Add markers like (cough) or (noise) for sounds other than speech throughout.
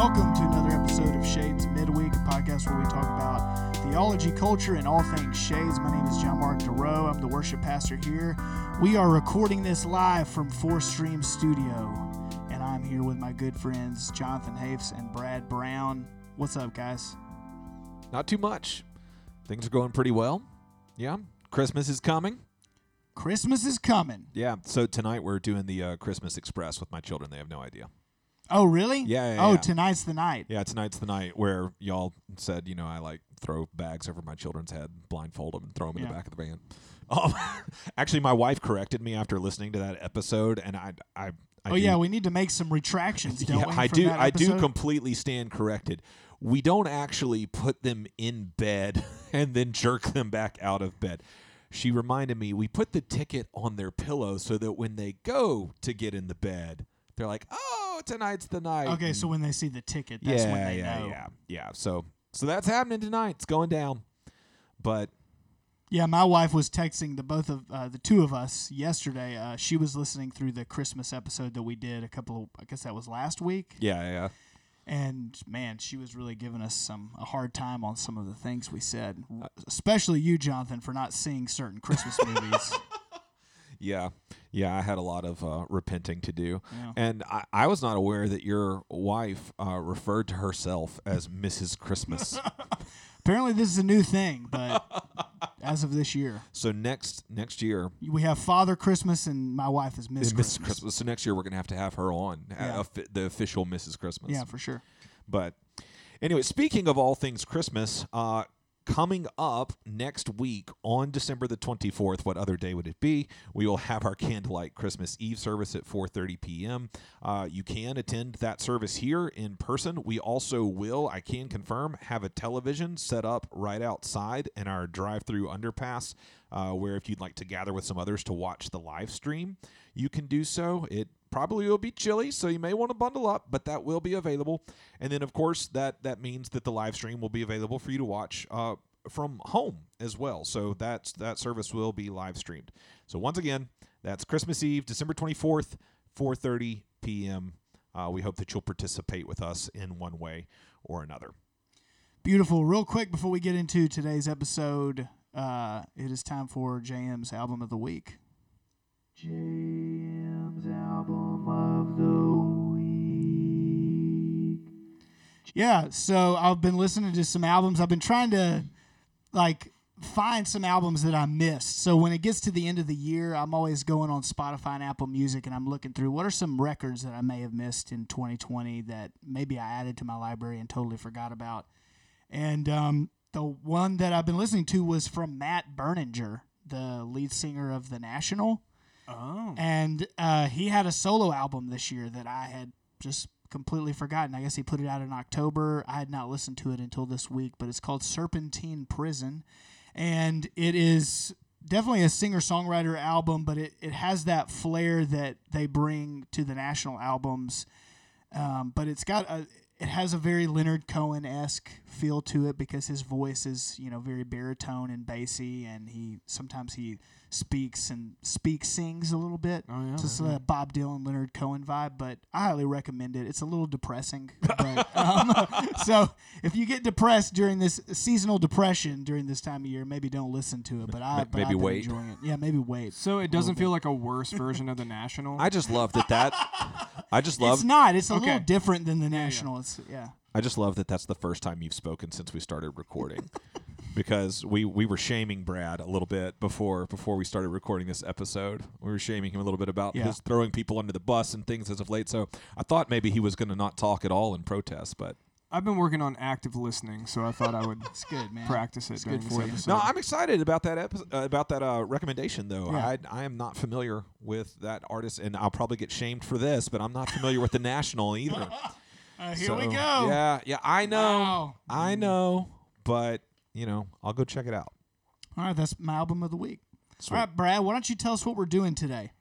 Welcome to another episode of Shades Midweek, a podcast where we talk about theology, culture, and all things Shades. My name is John Mark DeRoe. I'm the worship pastor here. We are recording this live from Four Stream Studio, and I'm here with my good friends Jonathan Hafes and Brad Brown. What's up, guys? Not too much. Things are going pretty well. Yeah. Christmas is coming. Christmas is coming. Yeah. So tonight we're doing the uh, Christmas Express with my children. They have no idea. Oh, really? Yeah, yeah, oh, yeah. tonight's the night. Yeah, tonight's the night where y'all said, you know, I like throw bags over my children's head, blindfold them, and throw them in the back of the van. (laughs) Um, actually, my wife corrected me after listening to that episode, and I, I, I oh, do- yeah, we need to make some retractions, don't yeah, we? I do. I do completely stand corrected. We don't actually put them in bed (laughs) and then jerk them back out of bed. She reminded me we put the ticket on their pillow so that when they go to get in the bed, they're like, "Oh, tonight's the night." Okay, so when they see the ticket, that's yeah, when they yeah, know. yeah, yeah. So, so that's happening tonight. It's going down. But Yeah, my wife was texting the both of uh, the two of us yesterday. Uh, she was listening through the Christmas episode that we did a couple of, I guess that was last week. yeah, yeah. And man, she was really giving us some a hard time on some of the things we said, especially you, Jonathan, for not seeing certain Christmas (laughs) movies. Yeah, yeah, I had a lot of uh, repenting to do, Yeah. and I, I was not aware that your wife uh, referred to herself as Mrs. Christmas. (laughs) Apparently, this is a new thing, but (laughs) as of this year, so next next year, we have Father Christmas, and my wife is Miss Mrs. Christmas. Christmas. So next year we're gonna have to have her on, uh, Yeah. offi- the official Mrs. Christmas. Yeah, for sure. But anyway, speaking of all things Christmas, uh, coming up next week on December the 24th, what other day would it be? We will have our candlelight Christmas Eve service at 4:30 p.m. Uh, you can attend that service here in person. We also will, I can confirm, have a television set up right outside in our drive-through underpass. Uh, where if you'd like to gather with some others to watch the live stream, you can do so. It probably will be chilly, so you may want to bundle up, but that will be available. And then, of course, that that means that the live stream will be available for you to watch uh, from home as well. So that's that service will be live streamed. So once again, that's Christmas Eve, December twenty fourth, four thirty p.m. Uh, we hope that you'll participate with us in one way or another. Beautiful. Real quick before we get into today's episode, uh, it is time for JM's album of the week. JM's album of the week. Yeah, so I've been listening to some albums. I've been trying to like find some albums that I missed. So when it gets to the end of the year, I'm always going on Spotify and Apple Music and I'm looking through what are some records that I may have missed in 2020 that maybe I added to my library and totally forgot about. And um, the one that I've been listening to was from Matt Berninger, the lead singer of The National. Oh. And uh, he had a solo album this year that I had just completely forgotten. I guess he put it out in October. I had not listened to it until this week, but it's called Serpentine Prison. And it is definitely a singer songwriter album, but it, it has that flair that they bring to the national albums. Um, but it's got a it has a very Leonard Cohen esque feel to it because his voice is you know very baritone and bassy, and he sometimes he speaks and speaks sings a little bit. Oh, yeah, just yeah. a Bob Dylan Leonard Cohen vibe. But I highly recommend it. It's a little depressing, but um, (laughs) so if you get depressed during this seasonal depression during this time of year, maybe don't listen to it. But I Ma- but maybe I've been wait. enjoying it. Yeah, maybe wait. So it doesn't feel like a worse version of the National. I just love that that I just love it's not. It's a Okay. little different than the yeah. national. It's yeah. I just love that that's the first time you've spoken since we started recording. Because we, we were shaming Brad a little bit before before we started recording this episode. We were shaming him a little bit about Yeah. his throwing people under the bus and things as of late. So I thought maybe he was going to not talk at all in protest, but I've been working on active listening, so I thought I would (laughs) It's good, man. practice it It's good this for you. no, I'm excited about that epi- uh, about that uh, recommendation though. Yeah. I I am not familiar with that artist, and I'll probably get shamed for this, but I'm not familiar with the National either. (laughs) Uh, here So, we go. Yeah, yeah, I know, Wow. I know, but you know, I'll go check it out. All right, that's my album of the week. Sweet. All right, Brad, why don't you tell us what we're doing today?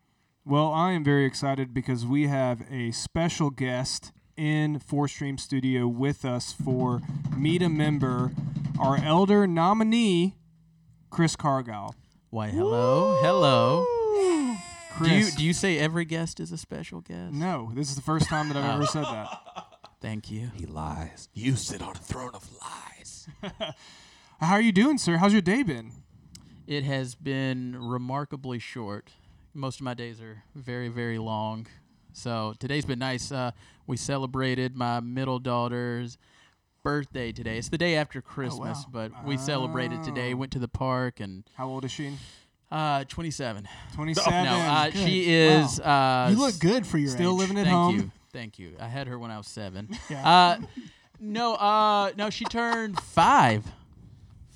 Well, I am very excited because we have a special guest in Four Stream Studio with us for Meet a Member, our elder nominee, Chris Cargile. Why, hello, hello. Chris, Do you do you say every guest is a special guest? no, this is the first time that I've ever said that. (laughs) Thank you. He lies. You sit on a throne of lies. (laughs) How are you doing, sir? How's your day been? It has been remarkably short. Most of my days are very, very long. So today's been nice. Uh, we celebrated my middle daughter's birthday today. It's the day after Christmas, wow. but we celebrated today. Oh. Went to the park and How old is she? uh, 27. 27. No, uh, she is. Uh, you look good for your Still age. living at Thank home. you. Thank you. I had her when I was seven. (laughs) Yeah. Uh, no, uh, no, she turned five.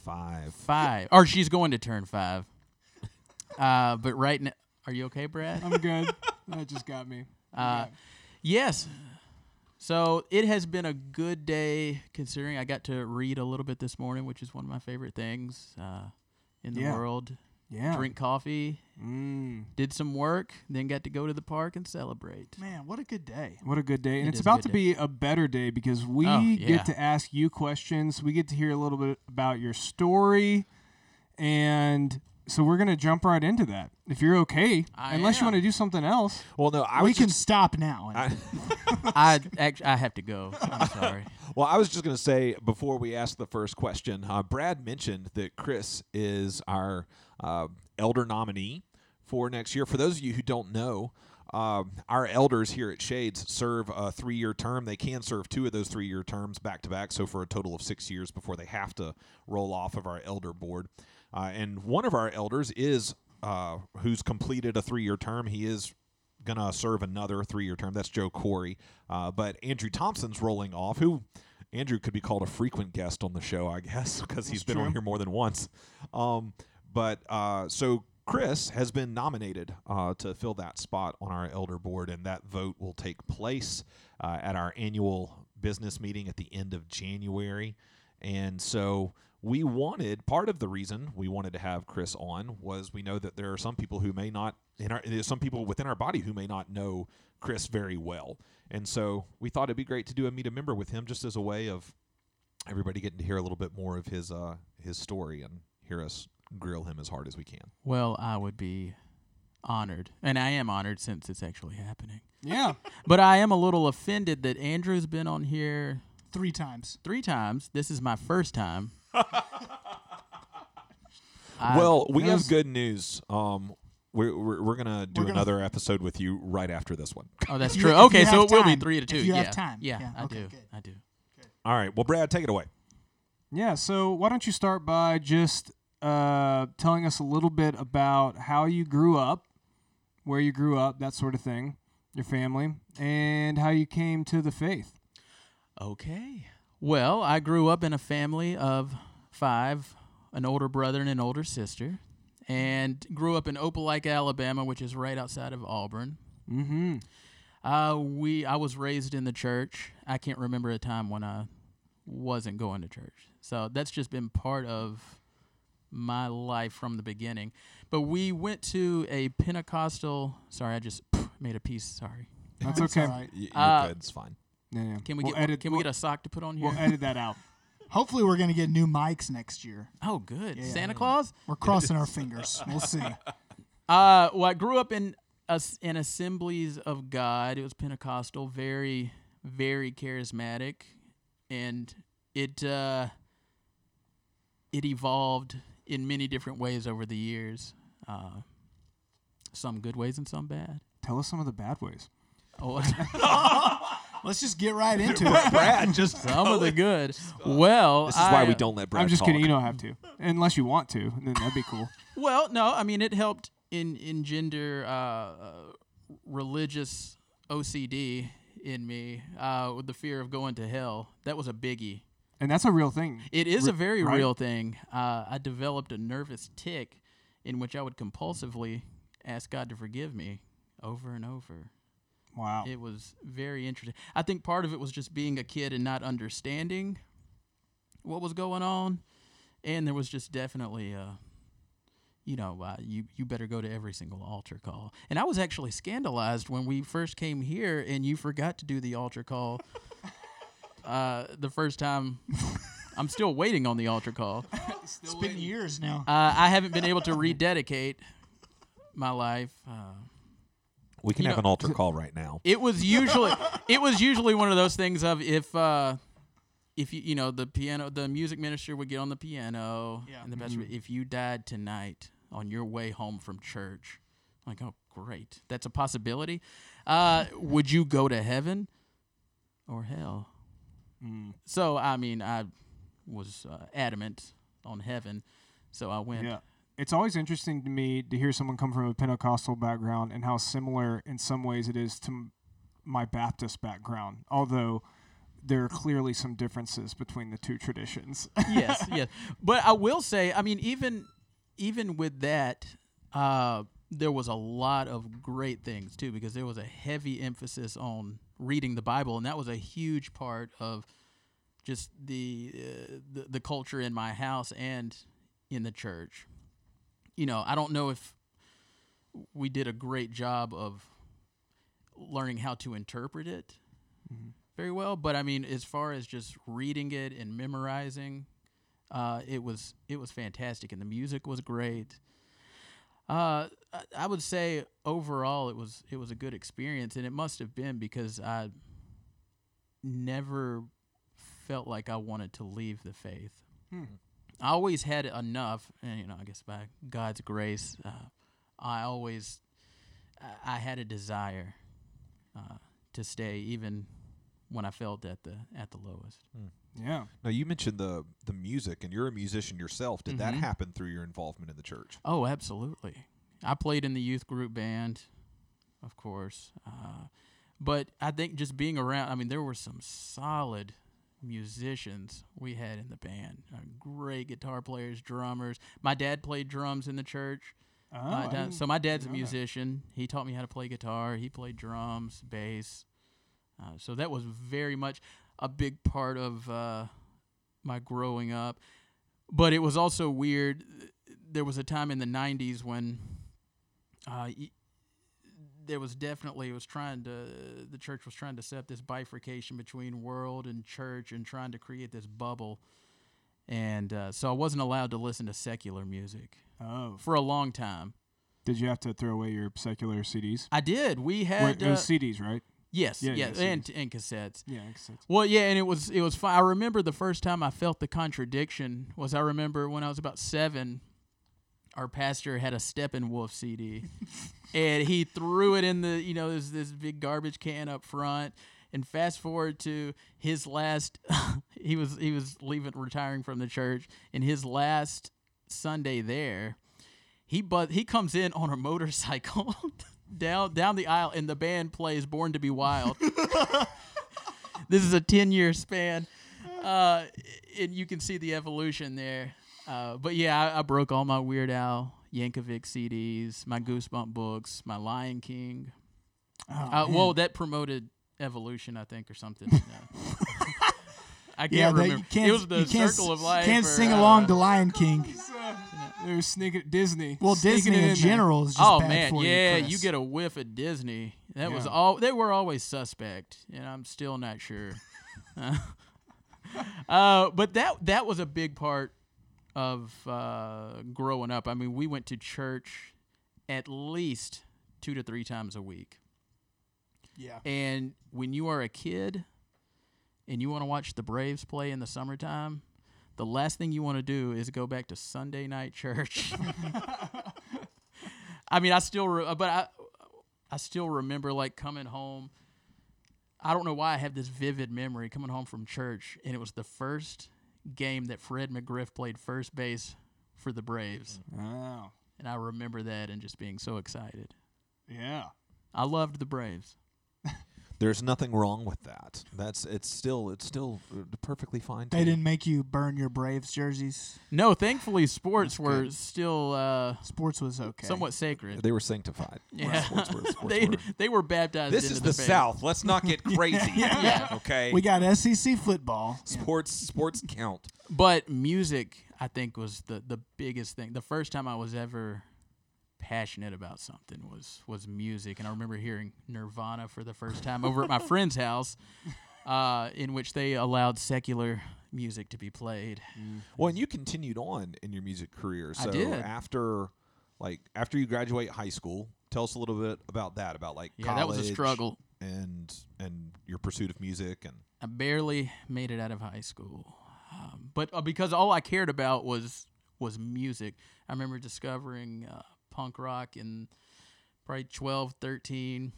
Five. Five. Or she's going to turn five. Uh, but right now, are you okay, Brad? I'm good. that just got me. Uh, yes. So it has been a good day considering I got to read a little bit this morning, which is one of my favorite things uh, in the Yeah. world. Yeah. Drink coffee, Mm, did some work, then got to go to the park and celebrate. Man, what a good day. what a good day. And It it's about to day. be a better day because we Oh, yeah. get to ask you questions. We get to hear a little bit about your story. And so we're going to jump right into that. If you're okay, I unless you am. want to do something else. Well, no, I we was can just, stop now. (laughs) I, I actually I have to go. I'm sorry. (laughs) well, I was just going to say before we ask the first question, uh, Brad mentioned that Chris is our uh, elder nominee for next year. For those of you who don't know, uh, our elders here at Shades serve a three-year term. They can serve two of those three-year terms back to back, so for a total of six years before they have to roll off of our elder board. Uh, and one of our elders is uh, who's completed a three-year term. He is gonna serve another three-year term. That's Joe Corey. Uh, but Andrew Thompson's rolling off. Who Andrew could be called a frequent guest on the show, I guess, (laughs) because he's been on here more than once. Um, but uh, so Chris has been nominated uh, to fill that spot on our elder board, and that vote will take place uh, at our annual business meeting at the end of January. And so we wanted part of the reason we wanted to have Chris on was we know that there are some people who may not in our there's some people within our body who may not know Chris very well. And so we thought it'd be great to do a meet a member with him just as a way of everybody getting to hear a little bit more of his uh his story and hear us grill him as hard as we can. Well, I would be honored, and I am honored since it's actually happening. Yeah. (laughs) But I am a little offended that Andrew's been on here Three times. three times. This is my first time. I- (laughs) well, we yes. have good news. Um we're, we're, we're gonna do We're gonna- another episode with you right after this one. oh, that's If true. you- okay, so have it will be time. three to two. If you yeah, have time. Yeah, Yeah, I okay, do. good. I do. All right. Well, Brad, take it away. Yeah, so why don't you start by just uh, telling us a little bit about how you grew up, where you grew up, that sort of thing, your family, and how you came to the faith. Okay. Well, I grew up in a family of five, an older brother and an older sister, and grew up in Opelika, Alabama, which is right outside of Auburn. Mm-hmm. Uh, we I was raised in the church. I can't remember a time when I wasn't going to church. So that's just been part of my life from the beginning. But we went to a Pentecostal. Sorry, I just (sniffs) made a piece. Sorry. That's That's okay. all right. Y- You're Uh, good. It's fine. Yeah, yeah. Can we We'll get edit, can we get a sock to put on here? we'll edit that out. Hopefully, we're gonna get new mics next year. oh, good. Yeah, Santa. Claus. We're crossing our fingers. We'll see. (laughs) Uh, well, I grew up in us in Assemblies of God. It was Pentecostal, very, very charismatic, and it uh, it evolved in many different ways over the years. Uh, some good ways and some bad. Tell us some of the bad ways. Oh, (laughs) (laughs) Let's just get right (laughs) into it. Brad, (laughs) just some of the good. Well, This is why I- we don't let Brad I'm just talk. kidding. You don't have to, unless you want to. And then that'd be cool. (laughs) Well, no, I mean it helped in engender uh, uh, religious OCD in me uh, with the fear of going to hell. That was a biggie. And that's a real thing. It is Re- a very right? real thing. Uh, I developed a nervous tic in which I would compulsively ask God to forgive me over and over. Wow. It was very interesting. I think part of it was just being a kid and not understanding what was going on, and there was just definitely, uh, you know, uh, you you better go to every single altar call. And I was actually scandalized when we first came here, and you forgot to do the altar call. (laughs) uh, the first time, I'm still waiting on the altar call. It's been years now. Uh, I haven't been able to rededicate my life. We can You have know- an altar (laughs) call right now. It was usually it was usually one of those things of if uh if you you know the piano the music minister would get on the piano Yeah. and the pastor if you died tonight on your way home from church I'm like oh great that's a possibility uh would you go to heaven or hell Mm, so I mean I was uh, adamant on heaven so I went yeah. It's always interesting to me to hear someone come from a Pentecostal background and how similar in some ways it is to my Baptist background, although there are clearly some differences between the two traditions. (laughs) yes, yes. But I will say, I mean, even even with that, uh, there was a lot of great things too, because there was a heavy emphasis on reading the Bible, and that was a huge part of just the uh, the, the culture in my house and in the church. You know, I don't know if we did a great job of learning how to interpret it very well, but I mean, as far as just reading it and memorizing, uh, it was it was fantastic, and the music was great. Uh, I- I would say overall, it was it was a good experience, and it must have been because I never felt like I wanted to leave the faith. Hmm. I always had enough, and you know, I guess by God's grace, uh, I always I, I had a desire uh, to stay, even when I felt at the at the lowest. yeah. Now you mentioned the the music, and you're a musician yourself. Did that Mhm. happen through your involvement in the church? Oh, absolutely. I played in the youth group band, of course. Uh, but I think just being around, I mean, there were some solid musicians we had in the band. Uh, great guitar players, drummers. My dad played drums in the church. Oh, My so my dad's a know that. musician. He taught me how to play guitar. He played drums, bass. Uh, so that was very much a big part of uh, my growing up. But it was also weird. There was a time in the '90s when uh, y- there was definitely it was trying to the church was trying to set this bifurcation between world and church and trying to create this bubble. And uh, so I wasn't allowed to listen to secular music Oh, for a long time. did you have to throw away your secular CDs? I did. We Wait, had it was uh, CDs, right? yes, yeah, yes, yeah, and and cassettes. Yeah, sense. Well, yeah, and it was it was fun. I remember the first time I felt the contradiction was I remember when I was about seven. Our pastor had a Steppenwolf CD, and he threw it in the you know there's this big garbage can up front. And fast forward to his last, (laughs) he was he was leaving retiring from the church, and his last Sunday there, he but he comes in on a motorcycle (laughs) down down the aisle, and the band plays "Born to Be Wild." (laughs) this is a 10 year span uh, and you can see the evolution there uh, but yeah I, I broke all my weird al yankovic cds my goosebump books my lion king. Oh, uh, well that promoted evolution i think or something Uh, (laughs) i can't yeah, remember. you can't, it was the circle s- of life Can't or, sing uh, along to Lion King. (laughs) They were sneaking Disney. Well, Disney it in general is just oh bad man for yeah you, you get a whiff of disney. That was all they were always suspect and i'm still not sure. (laughs) Uh, but that that was a big part of uh, growing up i mean we went to church at least two to three times a week yeah. and when you are a kid and you want to watch the Braves play in the summertime, the last thing you want to do is go back to Sunday night church. (laughs) I mean, I still, re- but I, I still remember like coming home. I don't know why I have this vivid memory coming home from church, and it was the first game that Fred McGriff played first base for the Braves, Oh, and I remember that and just being so excited. yeah. I loved the Braves. There's nothing wrong with that. That's it's still it's still uh, perfectly fine. to They didn't make you burn your Braves jerseys. No, thankfully, sports That's were good. still uh, Sports was okay. somewhat sacred. They were sanctified. (laughs) Yeah. Sports were, sports (laughs) they were. they were baptized. This into is the, the. South. Let's not get (laughs) crazy. Yeah. Okay. We got SEC football. sports sports count. But music, I think, was the the biggest thing. The first time I was ever passionate about something was was music, and I remember hearing Nirvana for the first time over at my friend's house, (laughs) uh, in which they allowed secular music to be played. Well, and you continued on in your music career. I So did. after like after you graduate high school, Tell us a little bit about that, about like Yeah, that was a struggle. and and your pursuit of music and I barely made it out of high school, um, but uh, because all I cared about was was music. I remember discovering uh, punk rock in probably 12, 13.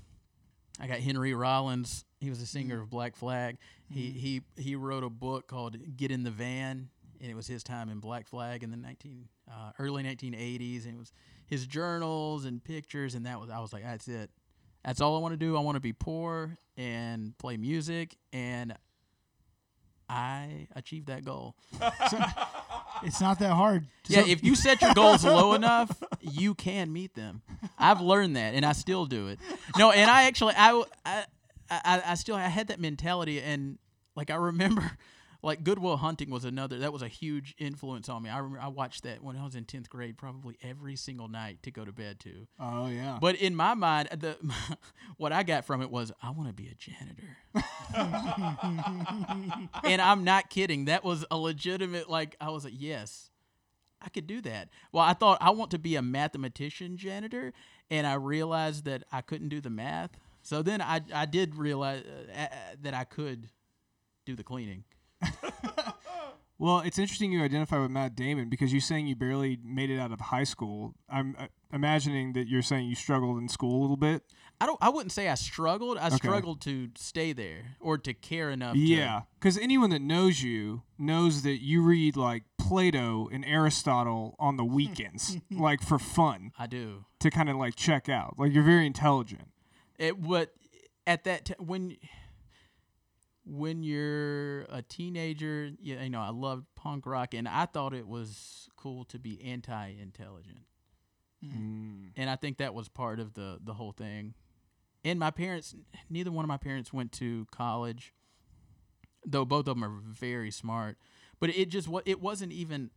I got Henry Rollins. He was a singer of Black Flag. He he he wrote a book called Get in the Van, and it was his time in Black Flag in the 19 uh, early 1980s, and it was his journals and pictures, and that was I was like, that's it. That's all I want to do. I want to be poor and play music, and I achieved that goal. (laughs) (laughs) It's not that hard. Yeah, So- if you set your goals low enough, you can meet them. I've learned that, and I still do it. No, and I actually, I, I, I, I still, I had that mentality, and like I remember, like Good Will Hunting was another. That was a huge influence on me. I remember I watched that when I was in tenth grade, probably every single night to go to bed to. Oh yeah. But in my mind, the (laughs) what I got from it was I want to be a janitor. (laughs) and I'm not kidding. That was a legitimate like I was like, yes. I could do that. Well, I thought I want to be a mathematician janitor and I realized that I couldn't do the math. So then I I did realize uh, uh, that I could do the cleaning. (laughs) Well, it's interesting you identify with Matt Damon because you're saying you barely made it out of high school. I'm uh, imagining that you're saying you struggled in school a little bit. I don't I wouldn't say I struggled. I Okay. struggled to stay there or to care enough Yeah, because anyone that knows you knows that you read like Plato and Aristotle on the (laughs) weekends, like for fun, I do. to kind of like check out. Like you're very intelligent. It but at that t- when when you're a teenager, yeah, you know, I loved punk rock and I thought it was cool to be anti-intelligent. Mm. And I think that was part of the the whole thing. And my parents neither one of my parents went to college. Though both of them are very smart, but it just what it wasn't even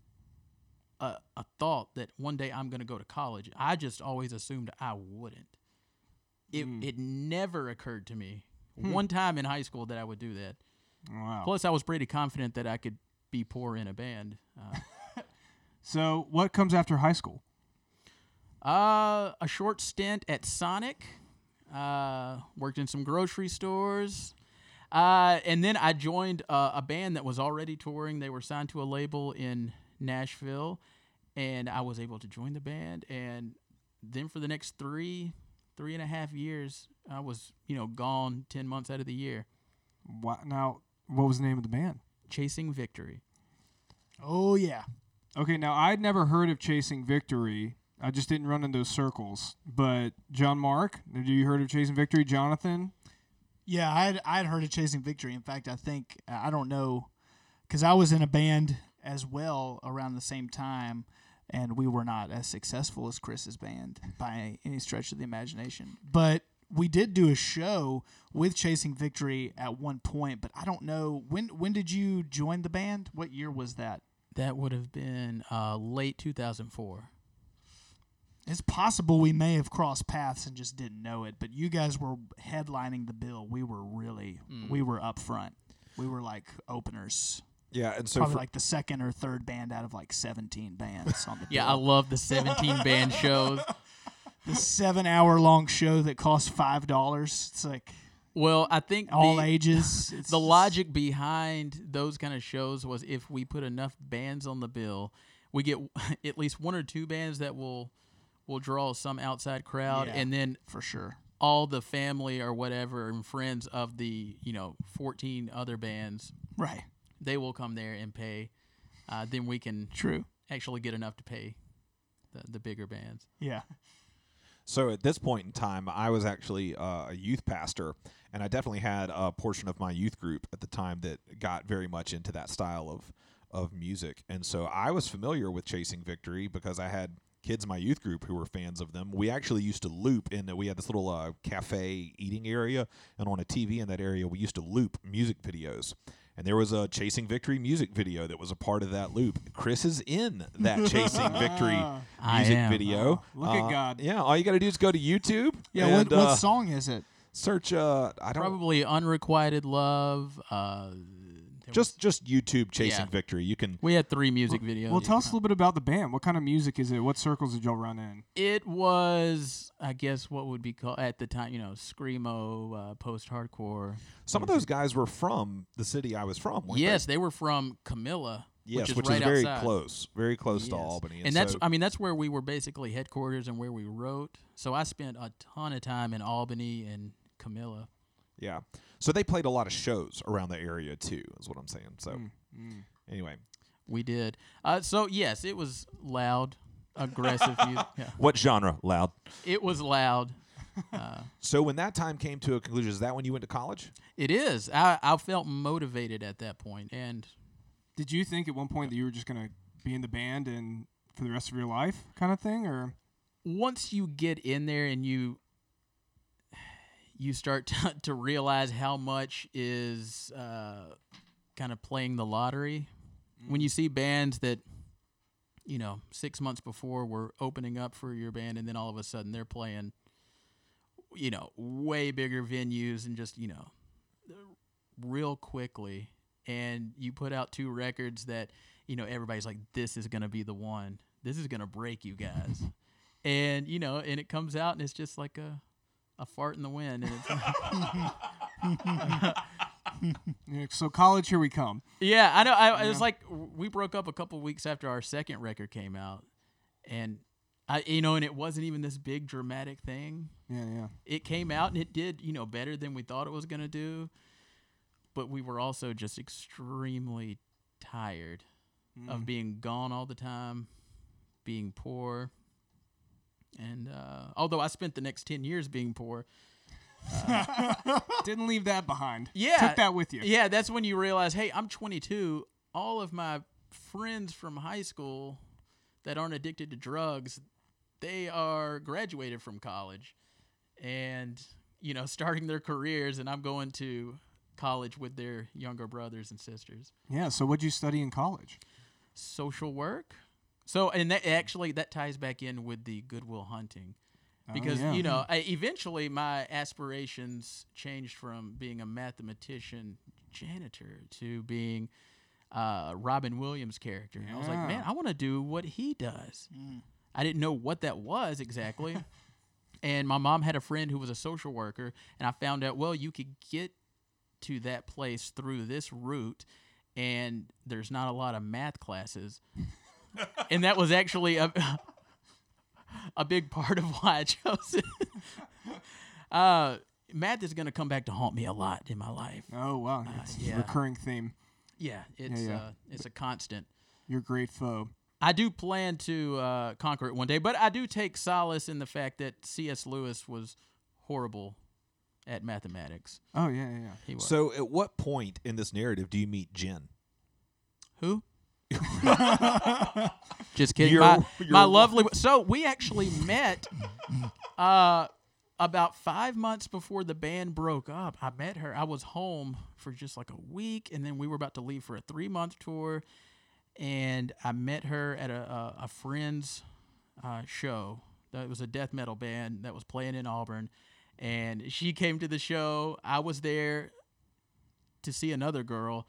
a, a thought that one day I'm going to go to college. I just always assumed I wouldn't. It Mm. it never occurred to me one time in high school that I would do that. Wow. Plus, I was pretty confident that I could be poor in a band. Uh, (laughs) So what comes after high school? uh, a short stint at Sonic. Uh, worked in some grocery stores. Uh, and then I joined uh, a band that was already touring. They were signed to a label in Nashville, and I was able to join the band. And then for the next three, three and a half years, I was, you know, gone ten months out of the year, What now? What was the name of the band? chasing victory. oh yeah. Okay, now I'd never heard of Chasing Victory. I just didn't run in those circles. But John Mark, have you heard of Chasing Victory? Jonathan? Yeah, I'd I'd heard of Chasing Victory. In fact, I think I don't know because I was in a band as well around the same time, and we were not as successful as Chris's band by any stretch of the imagination. But we did do a show with Chasing Victory at one point. But I don't know when when did you join the band? What year was that? That would have been uh, late 2004. It's possible we may have crossed paths and just didn't know it, but you guys were headlining the bill. We were really, we were up front. We were like openers. Yeah, and so Probably for, like the second or third band out of like 17 bands on the Yeah, I love the 17 (laughs) band shows. the seven hour long show that costs $5. It's like Well, I think all the, ages. (laughs) It's the logic behind those kind of shows was if we put enough bands on the bill, we get (laughs) at least one or two bands that will will draw some outside crowd, Yeah. and then For sure. all the family or whatever and friends of the you know 14 other bands Right. They will come there and pay. Uh, then we can True. actually get enough to pay the, the bigger bands. Yeah. So at this point in time, I was actually uh, a youth pastor, and I definitely had a portion of my youth group at the time that got very much into that style of of music, and so I was familiar with Chasing Victory because I had kids in my youth group who were fans of them. We actually used to loop in. We had this little uh, cafe eating area, and on a TV in that area, we used to loop music videos. And there was a Chasing Victory music video that was a part of that loop. Chris is in that Chasing Victory (laughs) I music am. video. Oh, look at Uh, God. Yeah, all you got to do is go to YouTube. Yeah. and, what, uh, song is it? search? Uh, I don't Probably unrequited love. Uh, there just just YouTube Chasing Yeah. Victory. You can. We had three music videos. Well, tell us a little bit about the band. What kind of music is it? What circles did y'all run in? It was I guess what would be called at the time, you know, screamo, uh, post-hardcore. Some of those guys were from the city I was from. weren't Yes, they were from Camilla, yes, which is right very outside. close, very close to Yes. Albany. And that's so- I mean that's where we were basically headquarters and where we wrote. So I spent a ton of time in Albany and Camilla. Yeah. So they played a lot of shows around the area too. Is what I'm saying. So Mm, mm. anyway, We did. Uh, so yes, it was loud, aggressive. music. (laughs) Yeah. what genre? Loud. It was loud. Uh, (laughs) So when that time came to a conclusion, is that when you went to college? it is. I, I felt motivated at that point, and Did you think at one point that you were just gonna be in the band and for the rest of your life, kind of thing, or once you get in there and you you start (laughs) to, to realize how much is uh, kind of playing the lottery. When you see bands that you know six months before were opening up for your band and then all of a sudden they're playing you know way bigger venues and just you know real quickly and you put out two records that you know everybody's like this is going to be the one. This is going to break you guys. (laughs) And you know and it comes out and it's just like a a fart in the wind and it's (laughs) Yeah, so college? Here we come. Yeah, I know. I, it was like we broke up a couple weeks after our second record came out, and I, you know, and it wasn't even this big dramatic thing. Yeah, yeah. It came out and it did, you know, better than we thought it was gonna do, but we were also just extremely tired Mm. of being gone all the time, being poor, and uh, although I spent the next ten years being poor, (laughs) Didn't leave that behind. Yeah. took that with you. Yeah, that's when you realize, hey, I'm 22. All of my friends from high school that aren't addicted to drugs, they are graduated from college and, you know, (laughs) starting their careers, and I'm going to college with their younger brothers and sisters. Yeah. So what'd you study in college? Social work. So, and that actually that ties back in with the Good Will Hunting Oh, because yeah. you know I, eventually my aspirations changed from being a mathematician janitor to being uh, Robin Williams character. And I was like, man, I want to do what he does. I didn't know what that was exactly. (laughs) and my mom had a friend who was a social worker, and I found out, well, you could get to that place through this route, and there's not a lot of math classes. And that was actually a (laughs) a big part of why I chose it. (laughs) uh, math is going to come back to haunt me a lot in my life. Oh wow, it's a yeah. recurring theme. Yeah, it's yeah. Uh, it's a constant. Your great foe. I do plan to uh, conquer it one day, but I do take solace in the fact that C.S. Lewis was horrible at mathematics. Oh yeah, yeah. yeah. He was. So at what point in this narrative do you meet Jen? Who? Just kidding. Your- my your my lovely. So we actually met uh, about five months before the band broke up. I met her. I was home for just like a week, and then we were about to leave for a three month tour. And I met her at a a, a friend's uh, show. That was a death metal band that was playing in Auburn, and she came to the show. I was there to see another girl,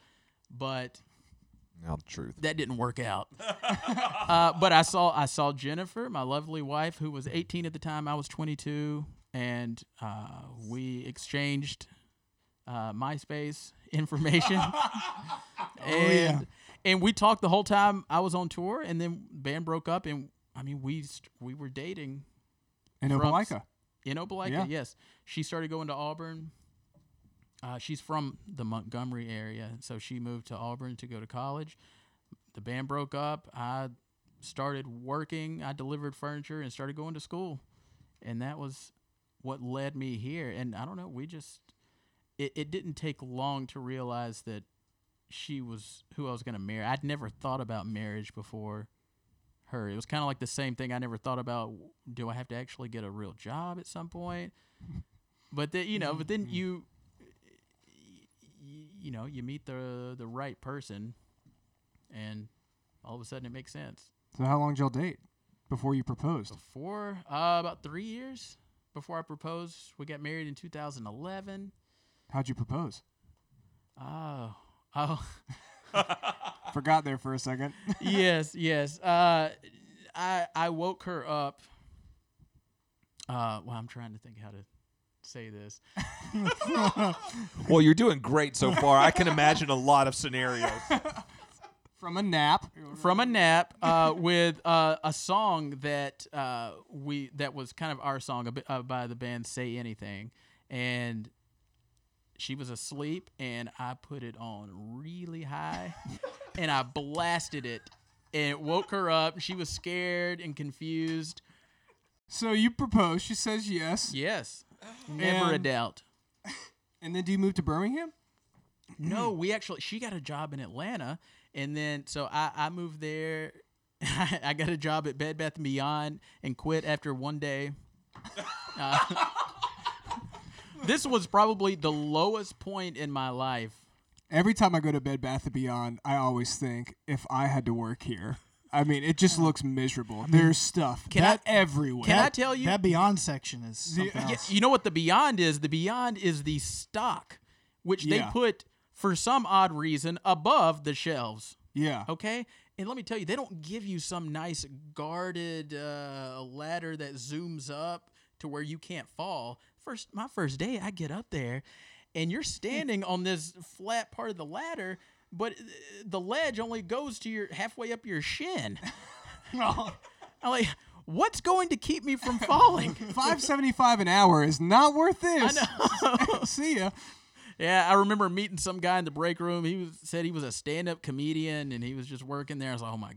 but Now the truth. that didn't work out. (laughs) uh, but I saw I saw Jennifer, my lovely wife, who was 18 at the time. I was 22, and uh, we exchanged uh, MySpace (laughs) information. (laughs) and and we talked the whole time I was on tour, and then band broke up, and I mean we st- we were dating In From- Opelika. in Opelika. Yeah. Yes, she started going to Auburn. Uh, she's from the Montgomery area, so she moved to Auburn to go to college. The band broke up. I started working. I delivered furniture and started going to school, and that was what led me here. And I don't know. We just it, it didn't take long to realize that she was who I was going to marry. I'd never thought about marriage before her. It was kind of like the same thing. I never thought about do I have to actually get a real job at some point? But then you know, but then you y- you know, you meet the the right person and all of a sudden it makes sense. So how long did y'all date before you proposed? Before uh, about 3 years before I proposed, we got married in 2011. How'd you propose? Oh. Oh. (laughs) Forgot there for a second. (laughs) yes, yes. Uh, I I woke her up Uh, well, I'm trying to think how to say this. (laughs) Well, you're doing great so far. I can imagine a lot of scenarios. From a nap. from a nap uh, with uh, a song that uh, we that was kind of our song uh, by the band Say Anything, and she was asleep, and I put it on really high, (laughs) and I blasted it, and it woke her up. She was scared and confused. So you propose. She says yes. Yes, never a And- doubt. (laughs) And then do you move to Birmingham? No, we actually she got a job in Atlanta, and then so I I moved there. (laughs) I got a job at Bed Bath and Beyond and quit after one day. Uh, (laughs) this was probably the lowest point in my life. Every time I go to Bed Bath and Beyond, I always think if I had to work here. I mean, it just looks miserable. There's stuff Can that I- everywhere. Can I tell you? that Beyond section is something Yeah, else. you know what the Beyond is? The Beyond is the stock, which they put for some odd reason above the shelves. yeah. Okay. And let me tell you, they don't give you some nice guarded uh, ladder that zooms up to where you can't fall. First, my first day, I get up there, and you're standing on this flat part of the ladder, but the ledge only goes to your halfway up your shin. (laughs) I'm like, what's going to keep me from falling? (laughs) Five seventy five an hour is not worth this. (laughs) See ya. Yeah, I remember meeting some guy in the break room. He was, said he was a stand-up comedian and he was just working there. I was like, "Oh my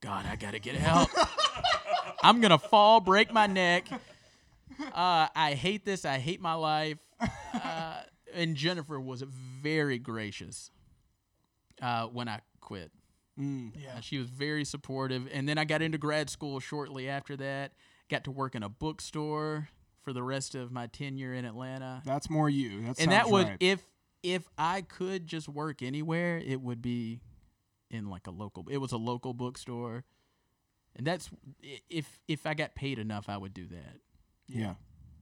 god, I gotta get help! I'm gonna fall, break my neck. Uh, I hate this. I hate my life." Uh, and Jennifer was very gracious uh, when I quit. yeah. Uh, she was very supportive. And then I got into grad school shortly after that. Got to work in a bookstore for the rest of my tenure in Atlanta That's more you. That and that sounds would right. if if I could just work anywhere, it would be in like a local. It was a local bookstore, and that's if if I got paid enough, I would do that. yeah.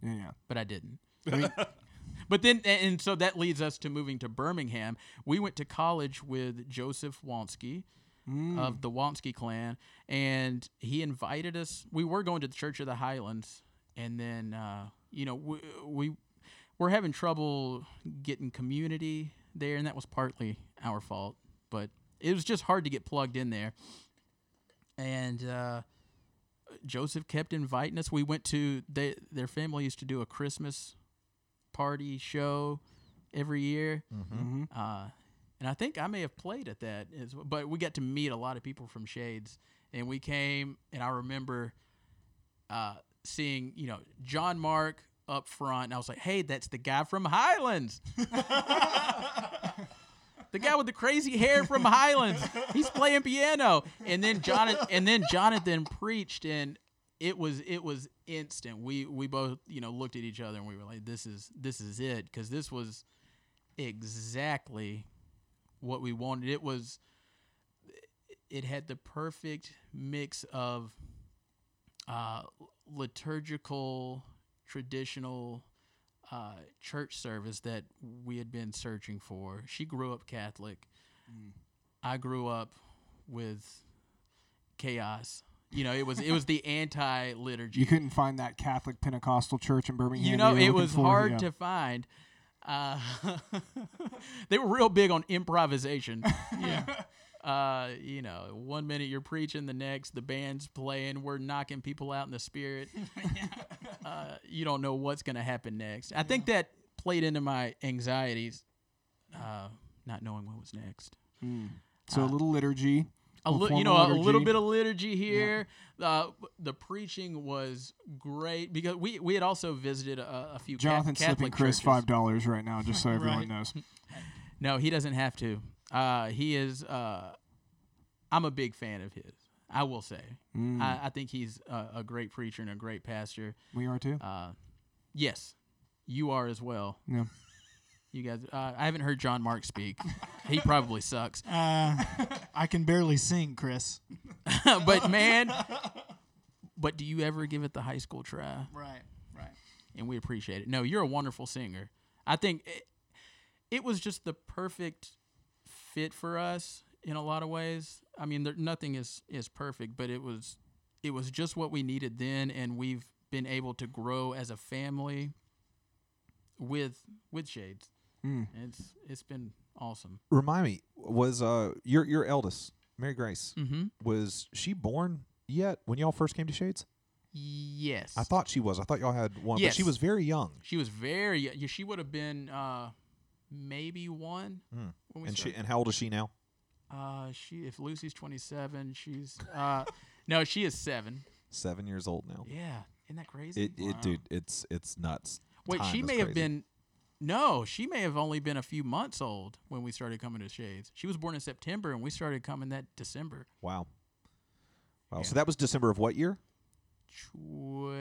Yeah. Yeah. But I didn't. I mean, (laughs) but then and so that leads us to moving to Birmingham. We went to college with Joseph Wansky. Of the Wansky clan, and he invited us. We were going to the Church of the Highlands, and then uh, you know we, we we're having trouble getting community there, and that was partly our fault. But it was just hard to get plugged in there. And uh, Joseph kept inviting us. We went to they, their family used to do a Christmas party show every year, Mm-hmm. uh, and I think I may have played at that. As, well. but we got to meet a lot of people from Shades, and we came, and I remember uh, seeing you know John Mark up front, and I was like, "Hey, that's the guy from Highlands." (laughs) the guy with the crazy hair from Highlands. He's playing piano. And then Jonathan and then Jonathan preached and it was it was instant. We we both, you know, looked at each other and we were like this is this is it cuz this was exactly what we wanted. It was it had the perfect mix of uh, liturgical, traditional uh, church service that we had been searching for. She grew up Catholic. I grew up with chaos. You know, it was it was the anti liturgy. You couldn't find that Catholic Pentecostal church in Birmingham. You know, it was hard Yeah. to find. Uh, (laughs) they were real big on improvisation. (laughs) yeah. Uh, you know, one minute you're preaching, the next the band's playing, we're knocking people out in the spirit. (laughs) uh, you don't know what's going to happen next. I think that played into my anxieties, uh, not knowing what was next. So a little liturgy. A li- you know, a little bit of liturgy here. Uh, the preaching was great because we, we had also visited a, a few Ca- Jonathan's Catholic slipping Chris churches. five dollars right now, just so (laughs) everyone Right. knows. (laughs) No, he doesn't have to. Uh, he is. Uh, I'm a big fan of his. I will say. Mm. I, I think he's a, a great preacher and a great pastor. We are too. Uh, yes, you are as well. Yeah. You guys. Uh, I haven't heard John Mark speak. (laughs) he probably sucks. Uh, I can barely sing, Chris. (laughs) but man. But do you ever give it the high school try? Right, right. and we appreciate it. No, you're a wonderful singer. I think it, it was just the perfect fit for us in a lot of ways. I mean, there, nothing is is perfect, but it was it was just what we needed then, and we've been able to grow as a family with with Shades. Mm. It's it's been awesome. Remind me, was uh your your eldest Mary Grace Mm-hmm. was she born yet when y'all first came to Shades? Yes. I thought she was. I thought y'all had one, but she was very young. she was very. y- Yeah, she would have been uh, maybe one Mm. when we And she and how old is she now? Uh, she if Lucy's twenty seven, she's uh, no, she is seven. Seven years old now. Yeah, isn't that crazy? It, it dude, it's it's nuts. Wait, Time she may have been. No, she may have only been a few months old when we started coming to Shades. She was born in September, and we started coming that December. Wow. Wow. Yeah. So that was December of what year? Tw-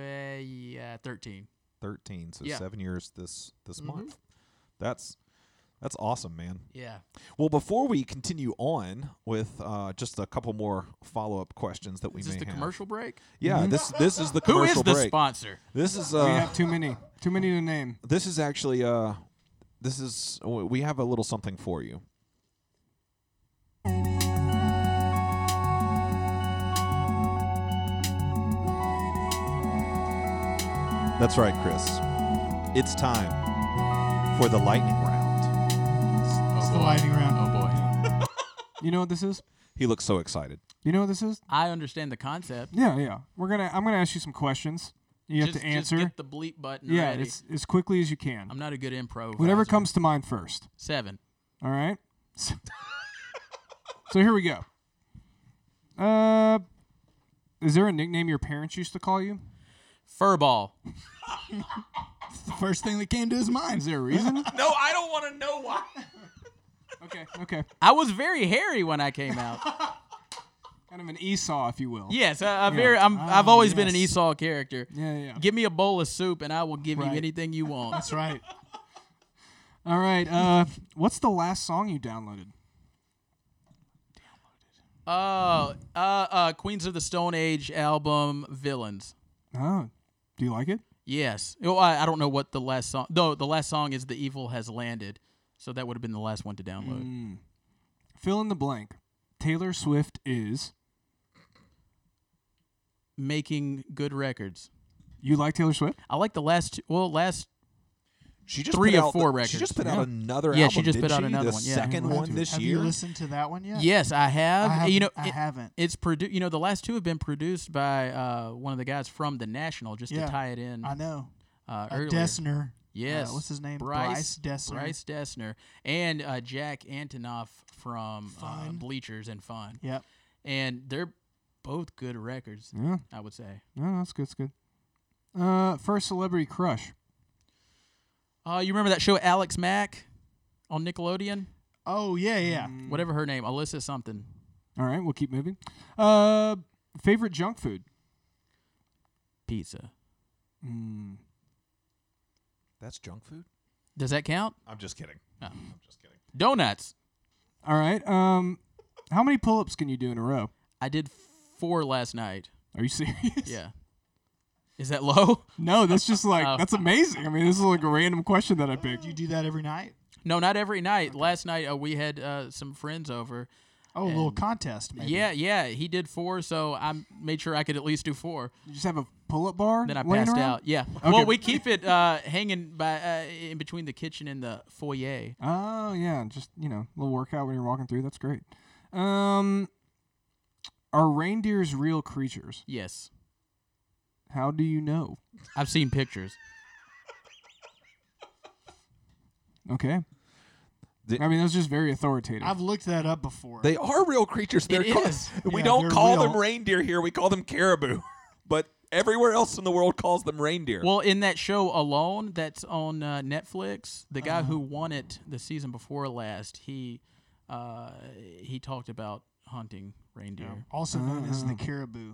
yeah, thirteen. Thirteen. So Yeah. seven years this this Mhm. month. That's that's awesome, man. Yeah. Well, before we continue on with uh, just a couple more follow up questions that we Is may this the have. commercial break? Yeah, this this is the (laughs) Who commercial is the break. sponsor? This is we uh, have too many, too many to name. this is actually uh, this is we have a little something for you. That's right, Chris. It's time for the lightning round. It's oh the boy. lightning round. Oh boy. (laughs) You know what this is? He looks so excited. You know what this is? I understand the concept. Yeah, yeah. We're gonna. I'm gonna ask you some questions. You have to answer. Just get the bleep button yeah, ready. it's as quickly as you can. I'm not a good improv. Whatever comes to mind first. Seven. All right. (laughs) so here we go. Uh, is there a nickname your parents used to call you? Furball. It's (laughs) the first thing that came to his mind. Is there a reason? No, I don't want to know why. Okay, okay. (laughs) I was very hairy when I came out. (laughs) Kind of an Esau, if you will. yes, I, I very. I'm, I've Ah, always been an yes. Esau character. Yeah, yeah. Give me a bowl of soup and I will give Right. you anything you want. That's right. All right. Uh, what's the last song you downloaded? downloaded? Oh, uh, uh, Queens of the Stone Age album, Villains. Oh, do you like it? Yes. Well, I, I don't know what the last song. Though the last song is "The Evil Has Landed," so that would have been the last one to download. Mm. Fill in the blank. Taylor Swift is. Making good records. You like Taylor Swift? I like the last. Two, well, last. She just Three put or out four the- She just put Yeah. out another Yeah, album. she just put out she? another the one, yeah. second one you- this have year. you listened to that one yet? Yes, I have. I haven't, you know, I it- haven't. it's produced. You know, the last two have been produced by uh, one of the guys from the National, just Yeah, to tie it in. I know. uh, Uh, earlier. Dessner. Yes. Uh, what's his name? Bryce, Dessner. Bryce Dessner and uh, Jack Antonoff from uh, Bleachers and Fun, Yep. and they're both good records. Yeah. I would say. No, that's good. That's good. Uh, first celebrity crush. Uh, you remember that show Alex Mack on Nickelodeon? Oh yeah, yeah. Mm. Whatever her name, Alyssa something. All right, we'll keep moving. Uh, favorite junk food. Pizza. Mm. That's junk food. Does that count? I'm just kidding. No. I'm just kidding. Donuts. All right. Um, how many pull-ups can you do in a row? I did four last night. Are you (laughs) serious? Yeah. Is that low? No, that's just like Oh. that's amazing. I mean, this is like a random question that I picked. Do you do that every night? No, not every night. Last night uh, we had uh, some friends over. Oh, a little contest, maybe. Yeah, yeah. He did four, so I made sure I could at least do four. You just have a pull-up bar. Then I passed around? out. Yeah. Okay. Well, we keep it uh, hanging by uh, in between the kitchen and the foyer. Oh yeah, just you know, a little workout when you're walking through. That's great. Um, are reindeers real creatures? Yes, How do you know? I've seen pictures. (laughs) Okay. The- I mean, that's just very authoritative. I've looked that up before. They are real creatures. They're It called- is. (laughs) We Yeah, don't they're call them reindeer here. We call them caribou. (laughs) but everywhere else in the world calls them reindeer. Well, in that show Alone, that's on uh, Netflix, the guy Uh-huh. who won it the season before last, he uh, he talked about hunting reindeer. also known as the Uh-huh. caribou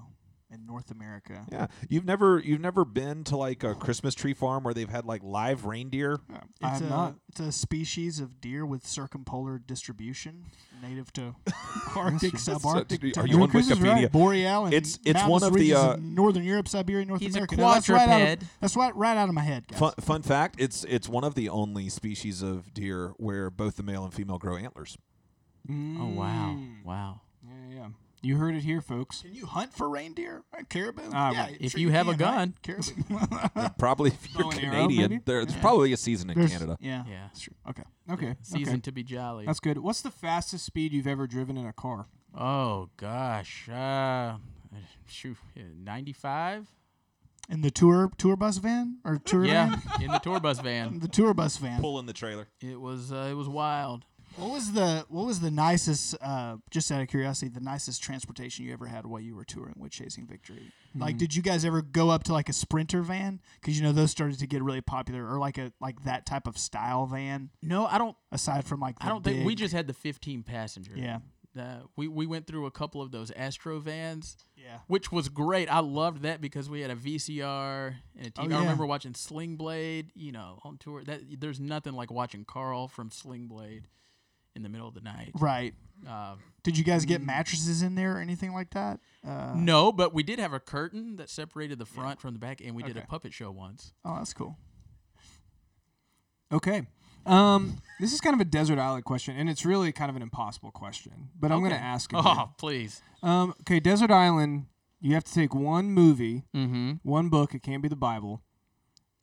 in North America. yeah, you've never you've never been to like a Christmas tree farm where they've had like live reindeer. I It's have a not. it's a species of deer with circumpolar distribution, native to (laughs) Arctic, That's- subarctic. Are you on Wikipedia? right. Boreal and It's- it's one of the, uh, Northern Europe, Siberia, North He's a America. No, that's right out of, that's right, right out of my head, guys. Fun, fun fact: it's it's one of the only species of deer where both the male and female grow antlers. Oh wow, Mm. wow. Yeah, yeah. You heard it here, folks. Can you hunt for reindeer? Uh, caribou? Ah, yeah, if sure you have a gun. Caribou. (laughs) (laughs) Probably if you're Bow and arrow, Canadian, maybe? there's Yeah. probably a season in There's- Canada. Yeah. Yeah. That's true. Okay. Okay. Season okay. to be jolly. That's good. What's the fastest speed you've ever driven in a car? oh gosh. Uh, shoot, ninety five. In the tour tour bus van or tour Yeah, van? in the tour bus van. (laughs) The tour bus van. Pulling the trailer. It was uh, it was wild. What was the what was the nicest? Uh, just out of curiosity, the nicest transportation you ever had while you were touring with Chasing Victory? Like, did you guys ever go up to like a Sprinter van? Because you know those started to get really popular, or like a like that type of style van. No, I don't. Aside from like, the I don't think we just had the fifteen passenger. yeah Uh, we we went through a couple of those Astro vans, yeah which was great. I loved that because we had a VCR and a TV. Oh, I remember watching Sling Blade. You know, on tour. That there's nothing like watching Carl from Sling Blade in the middle of the night. right. Uh, Did you guys get mattresses in there or anything like that? Uh, no, but we did have a curtain that separated the front from the back, and we did a puppet show once. Oh, that's cool. Okay. Um, this is kind of a desert island question, and it's really kind of an impossible question, but I'm going to ask it. (laughs) Oh, please. Um, okay, desert island. You have to take one movie, Mm-hmm. one book. It can't be the Bible,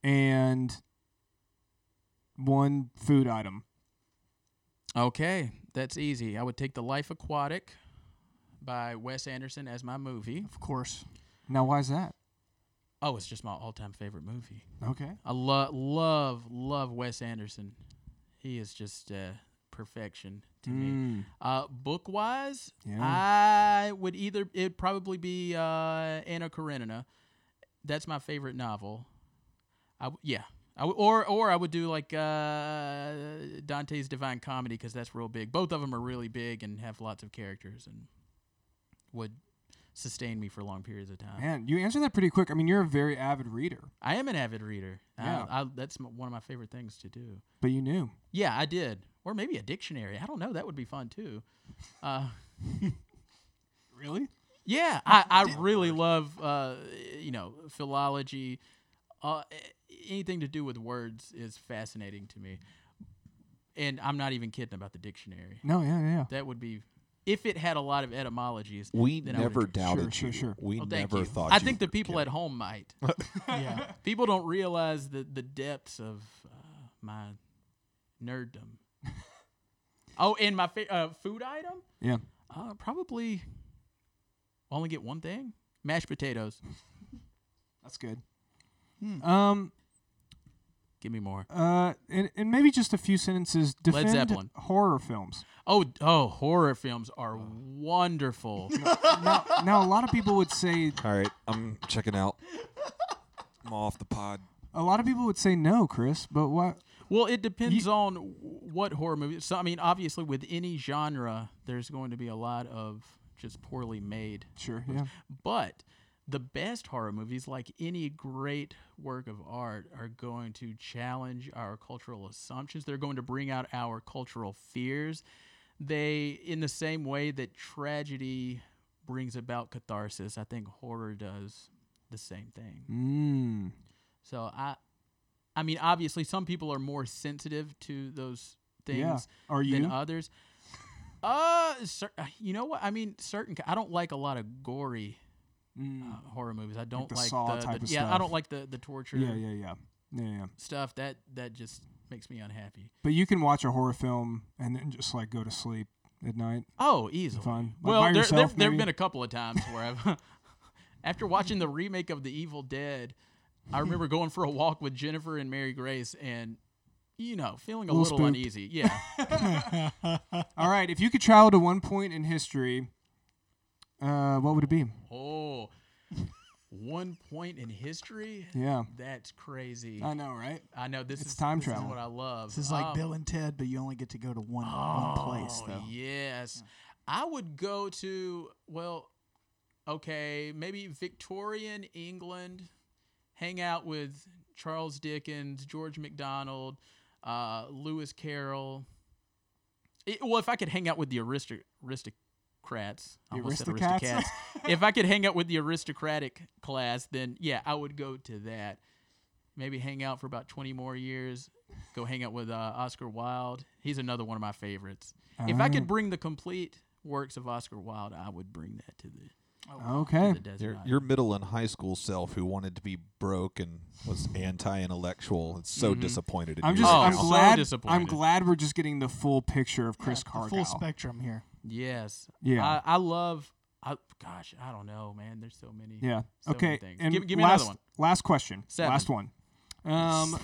and one food item. Okay, that's easy. I would take The Life Aquatic by Wes Anderson as my movie. Of course. Now, why is that? Oh, it's just my all-time favorite movie. Okay. I love, love, love Wes Anderson. He is just uh, perfection to me. Mm, Uh, book wise, Yeah. I would either it'd probably be uh, Anna Karenina. That's my favorite novel. I w- yeah. I w- or or I would do like uh, Dante's Divine Comedy because that's real big. Both of them are really big and have lots of characters and would sustain me for long periods of time. Man, you answered that pretty quick. I mean, you're a very avid reader, I am an avid reader. I- Yeah. I, that's m- one of my favorite things to do. but you knew. Yeah, I did. Or maybe a dictionary. I don't know. That would be fun too. Uh, (laughs) Really? Yeah, I, I really love uh, you know philology. Uh, anything to do with words is fascinating to me, and I'm not even kidding about the dictionary. No, yeah, yeah, yeah. That would be if it had a lot of etymologies. We then never agree. doubted Sure, you. sure, sure. We Oh, never you. thought. I you think the people kidding. at home might. (laughs) Yeah. people don't realize the the depths of uh, my nerddom. (laughs) oh, and my fa- uh, food item. Yeah. Uh, probably only get one thing: mashed potatoes. (laughs) That's good. Hmm. Um, Give me more. uh, and, and maybe just a few sentences. Defend Zeppelin. horror films. Oh, oh, horror films are wonderful. (laughs) now, now, a lot of people would say All right, I'm checking out. I'm off the pod. a lot of people would say no, Chris. But what? well, it depends on w- what horror movie. So, I mean, obviously, with any genre, there's going to be a lot of just poorly made. Sure. Yeah. But the best horror movies, like any great work of art, are going to challenge our cultural assumptions. They're going to bring out our cultural fears. They, in the same way that tragedy brings about catharsis, I think horror does the same thing. Mm. So I, I mean, obviously, some people are more sensitive to those things Yeah. Are than others. Uh, cer- you know what? I mean, certain. I don't like a lot of gory Mm. uh, horror movies. I don't the like the, type the- of yeah. I don't like the the torture yeah, yeah, yeah, yeah, yeah. stuff. That that just makes me unhappy. But you can watch a horror film and then just like go to sleep at night. Oh, easily. Fun. Like, Well, there there there've been a couple of times where I've (laughs) after watching the remake of The Evil Dead, I (laughs) remember going for a walk with Jennifer and Mary Grace and. You know, feeling a Little little uneasy. Yeah. (laughs) All right. If you could travel to one point in history, uh, what would it be? Oh, one point in history? Yeah. That's crazy. I know, right? I know this It's is time this travel. Is what I love. This is like Um, Bill and Ted, but you only get to go to one one place oh, though. Yes, I would go to well, okay, maybe Victorian England, hang out with Charles Dickens, George MacDonald, uh, Lewis Carroll. It- well, if I could hang out with the aristoc- aristocrats, I The almost said aristocrats. (laughs) if I could hang out with the aristocratic class, then yeah, I would go to that. Maybe hang out for about 20 more years. Go hang out with uh, Oscar Wilde. He's another one of my favorites. If I Ah. could bring the complete works of Oscar Wilde, I would bring that to the, Okay. to the desert. Your, your middle and high school self who wanted to be broke and was anti-intellectual is so Mhm. disappointed in I'm you just. Oh, I'm now. so glad. I'm glad we're just getting the full picture of Chris Yeah, Cargill. full spectrum here. Yes. Yeah. I, I love. I, gosh, I don't know, man. There's so many. yeah. so many okay. things. And Give- give me last, another one. Last question. Seven. Last one. Um,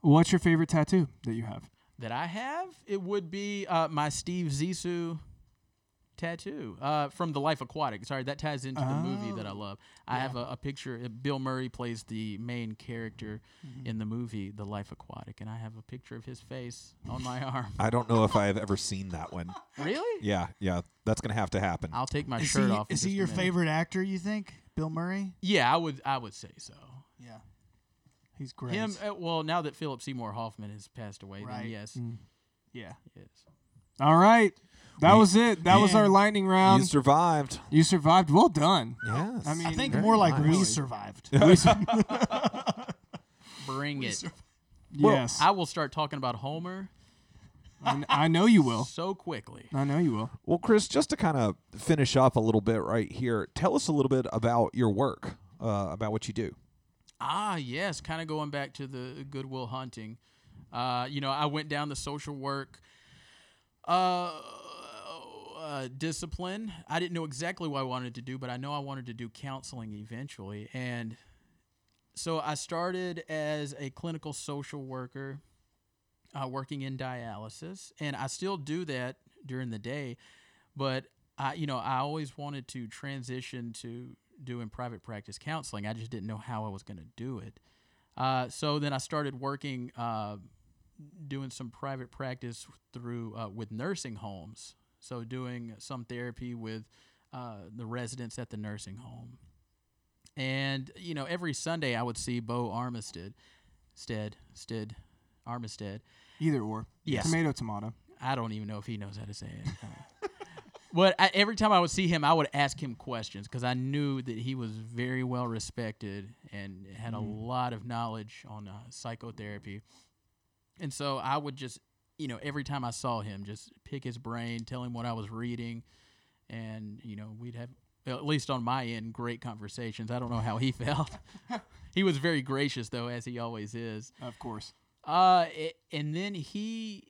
what's your favorite tattoo that you have? that I have, it would be uh, my Steve Zissou tattoo uh, from The Life Aquatic. Sorry, that ties into the movie that I Oh, love. I have a, a picture. uh, Bill Murray plays the main character Mm-hmm. in the movie The Life Aquatic, and I have a picture of his face on my (laughs) arm. I don't know if I have ever seen that one. (laughs) really? Yeah, yeah, that's gonna have to happen. I'll take my Is shirt he, off. is he your favorite actor? You think Bill Murray? Yeah, I would. I would say so. Yeah, he's great. Him. Uh, well, now that Philip Seymour Hoffman has passed away, Right. then yes, yeah, yes. All right. That was it. That was Man. our lightning round. you survived. You survived. Well done. Yes. I mean, I think more like we nice. survived. (laughs) We sur- (laughs) Bring it. yes. I will start talking about Homer I, kn- I know you will. so quickly. I know you will. Well, Chris, just to kind of finish up a little bit right here, tell us a little bit about your work, uh, about what you do. Ah, yes, kind of going back to the Good Will Hunting. Uh, you know, I went down the social work uh, uh, discipline. I didn't know exactly what I wanted to do, but I know I wanted to do counseling eventually. And so I started as a clinical social worker uh, working in dialysis, and I still do that during the day. But I, you know, I always wanted to transition to doing private practice counseling. I just didn't know how I was going to do it. Uh, so then I started working, uh, doing some private practice through uh, with nursing homes. So doing some therapy with uh, the residents at the nursing home. And you know, every Sunday I would see Bo Armistead, Stead, Stead, Armistead. Either or. Yes. Tomato, tomato. I don't even know if he knows how to say it. (laughs) But I, every time I would see him, I would ask him questions because I knew that he was very well respected and had a lot of knowledge on uh, psychotherapy. And so I would just, you know, every time I saw him, just pick his brain, tell him what I was reading, and you know, we'd have at least on my end great conversations. I don't know how he (laughs) felt. (laughs) he was very gracious though, as he always is. Of course. Uh, it, and then he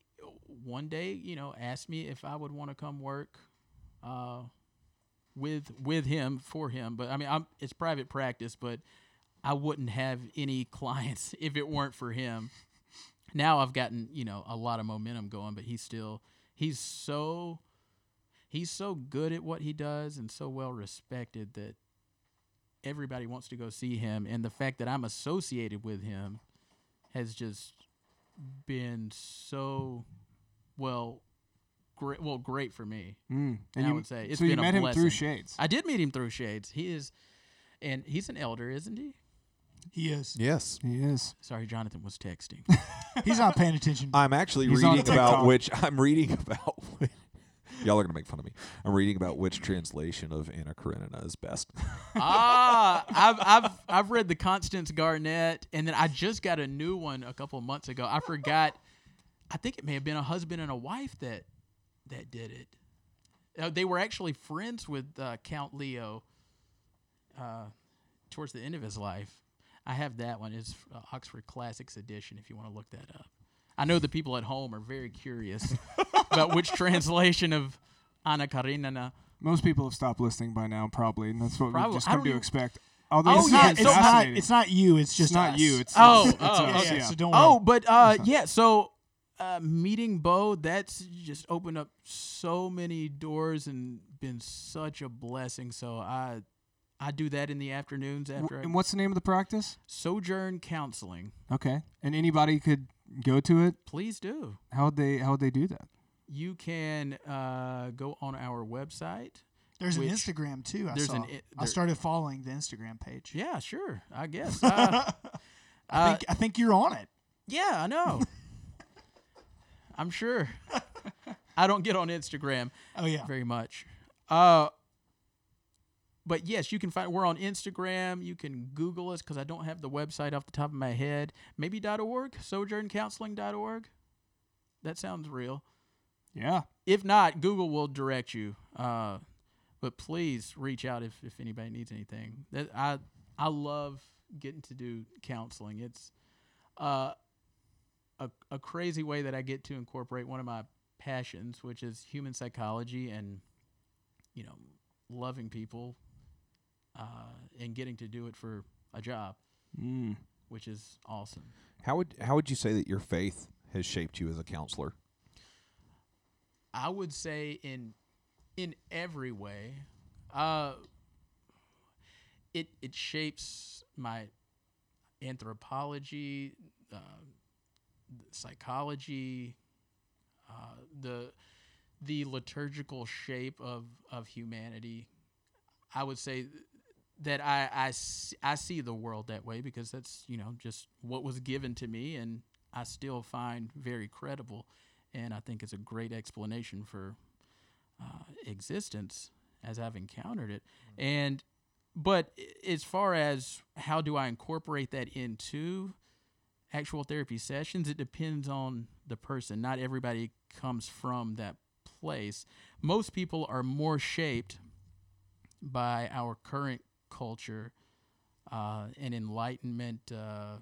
one day, you know, asked me if I would want to come work, uh, with with him for him. But I mean, I'm it's private practice, but I wouldn't have any (laughs) clients if it weren't for him. Now I've gotten you know a lot of momentum going, but he's still he's so he's so good at what he does and so well respected that everybody wants to go see him. And the fact that I'm associated with him has just been so well great well great for me Mm. I you, would say it's so you been a met him through. Shades. i did meet him through shades he is and he's an elder isn't he He is. Yes. he is. sorry jonathan was texting (laughs) He's not paying attention. I'm actually He's on reading about which (laughs) I'm reading about. which- Y'all are gonna make fun of me. I'm reading about which translation of Anna Karenina is best. (laughs) ah I've, I've i've read the constance garnett and then i just got a new one a couple of months ago i forgot i think it may have been a husband and a wife that that did it uh, they were actually friends with uh, count leo uh, towards the end of his life i have that one it's uh, oxford classics edition if you want to look that up i know the people at home are very curious (laughs) about which translation of anna karenina Most people have stopped listening by now, probably, and that's what Probably- we just I come don't to expect. Although Oh, it's it's yeah, not, not. It's it's not. It's not you. It's It's just not us. you. It's Oh, it's oh, us, yeah, yeah. So don't Oh, but uh, yeah. So uh, meeting Bo, that's just opened up so many doors and been such a blessing. So I, I do that in the afternoons after I and what's the name of the practice? sojourn counseling. Okay, and anybody could go to it. Please do. How would they? How would they do that? You can uh, go on our website. There's an Instagram too. I there's saw. an i- I started following the Instagram page. Yeah, sure. I guess. (laughs) Uh, I uh, think I think you're on it. yeah, I know. (laughs) I'm sure. (laughs) I don't get on Instagram. Oh yeah. very much. Uh, but yes, you can find. We're on Instagram. You can Google us because I don't have the website off the top of my head. Maybe .org, sojourncounseling.org. That sounds real. Yeah. If not, Google will direct you. Uh, but please reach out if, if anybody needs anything. That I I love getting to do counseling. It's uh, a a crazy way that I get to incorporate one of my passions, which is human psychology and you know loving people uh, and getting to do it for a job, Mm. which is awesome. How would how would you say that your faith has shaped you as a counselor? I would say in in every way. Uh it it shapes my anthropology, uh, psychology, uh, the the liturgical shape of of humanity. I would say that I, I, I see the world that way because that's you know just what was given to me and I still find very credible and I think it's a great explanation for uh, existence as I've encountered it. And but as far as how do I incorporate that into actual therapy sessions, it depends on the person. Not everybody comes from that place. Most people are more shaped by our current culture uh, and enlightenment, uh,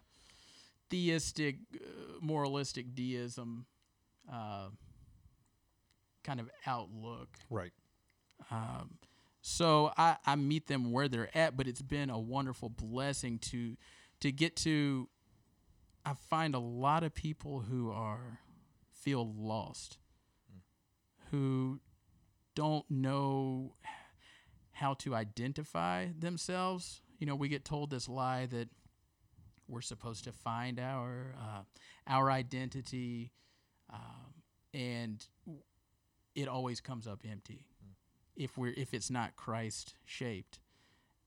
theistic, uh, moralistic deism uh, kind of outlook. Right. Um, so I, I meet them where they're at, but it's been a wonderful blessing to to get to. I find a lot of people who are feel lost, who don't know how to identify themselves. You know, we get told this lie that we're supposed to find our uh, our identity, um, and it always comes up empty if we're if it's not Christ shaped.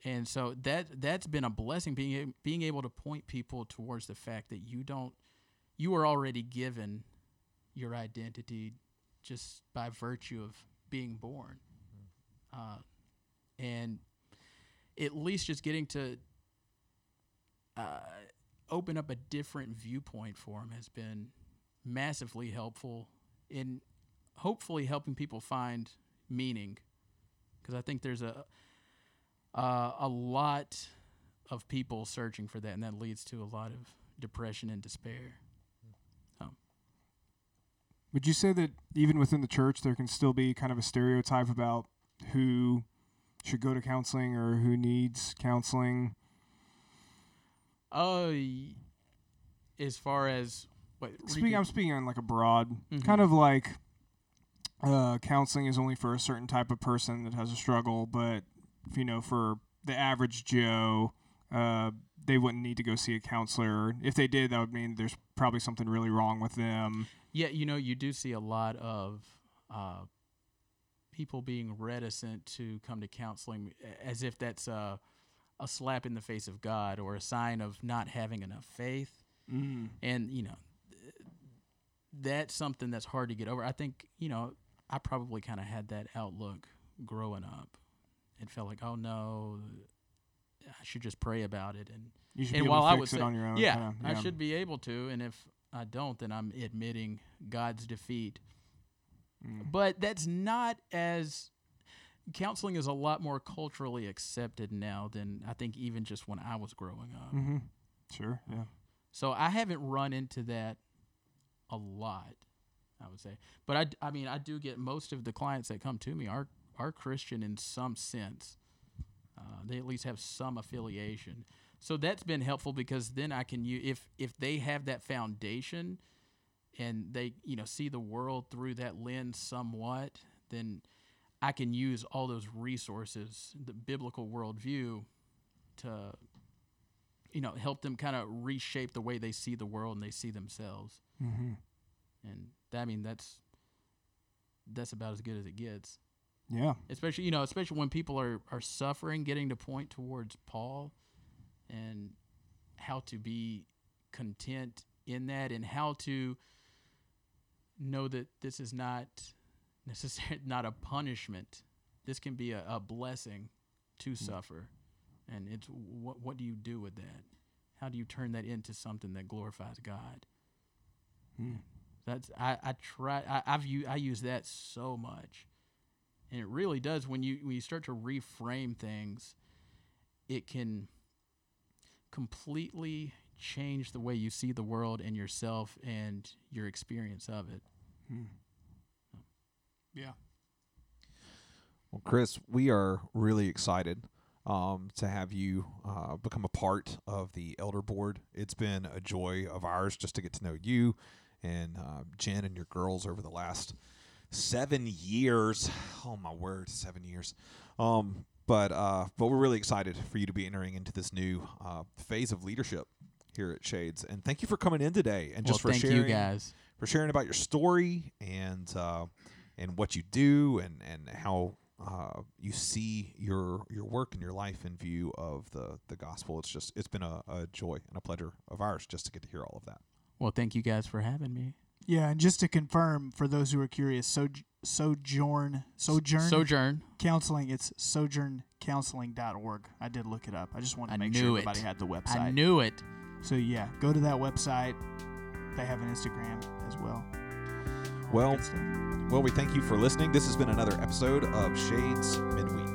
And so that that's been a blessing being being able to point people towards the fact that you don't you are already given your identity just by virtue of being born. Uh, and at least just getting to uh, open up a different viewpoint for him has been massively helpful in hopefully helping people find meaning because I think there's a uh, a lot of people searching for that, and that leads to a lot of depression and despair. Would you say that even within the church, there can still be kind of a stereotype about who should go to counseling or who needs counseling? Uh, as far as what Speaking, I'm speaking on like a broad Mhm. kind of like uh, counseling is only for a certain type of person that has a struggle, but you know, for the average Joe, uh, they wouldn't need to go see a counselor. If they did, that would mean there's probably something really wrong with them. Yeah, you know, you do see a lot of uh, people being reticent to come to counseling as if that's a, a slap in the face of God or a sign of not having enough faith. Mm. And, you know, that's something that's hard to get over. I think, you know, I probably kind of had that outlook growing up. It felt like, oh no, I should just pray about it. And You should And be able while to I fix would it say- on your own. yeah, kinda, I should be able to. And if I don't, then I'm admitting God's defeat. Mm. But that's not as counseling is a lot more culturally accepted now than I think even just when I was growing up. Mm-hmm. Sure. Yeah. So I haven't run into that a lot, I would say. But I, I mean, I do get most of the clients that come to me are are Christian in some sense. Uh, they at least have some affiliation. So that's been helpful because then I can use if if they have that foundation and they you know see the world through that lens somewhat, then I can use all those resources, the biblical worldview, to you know help them kind of reshape the way they see the world and they see themselves. Mm-hmm. And that, I mean that's that's about as good as it gets. Yeah. Especially you know especially when people are are suffering, getting to point towards Paul and how to be content in that and how to know that this is not necessarily (laughs) not a punishment. This can be a, a blessing to suffer. And it's what what do you do with that? How do you turn that into something that glorifies God? Mm. That's I I try I, I've u- I use that so much, and it really does when you when you start to reframe things, it can completely change the way you see the world and yourself and your experience of it. Yeah. Well, Chris, we are really excited um, to have you uh, become a part of the Elder Board. It's been a joy of ours just to get to know you and uh, Jen and your girls over the last seven years. Oh my word, seven years. Um, but uh, but we're really excited for you to be entering into this new uh, phase of leadership here at Shades. And thank you for coming in today and just well, for thank sharing you guys. For sharing about your story and uh, and what you do and and how uh, you see your your work and your life in view of the the gospel. It's just it's been a, a joy and a pleasure of ours just to get to hear all of that. Well, thank you guys for having me. Yeah, and just to confirm for those who are curious, so sojourn sojourn Sojourn. counseling, it's sojourncounseling.org. I did look it up. I just wanted to I make knew sure it. everybody had the website. I knew it. So yeah, go to that website. They have an Instagram as well. Well, well, we thank you for listening. This has been another episode of Shades Midweek.